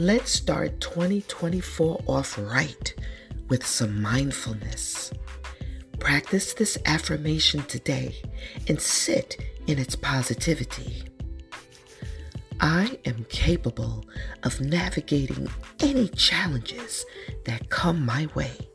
Let's start 2024 off right with some mindfulness. Practice this affirmation today and sit in its positivity. I am capable of navigating any challenges that come my way.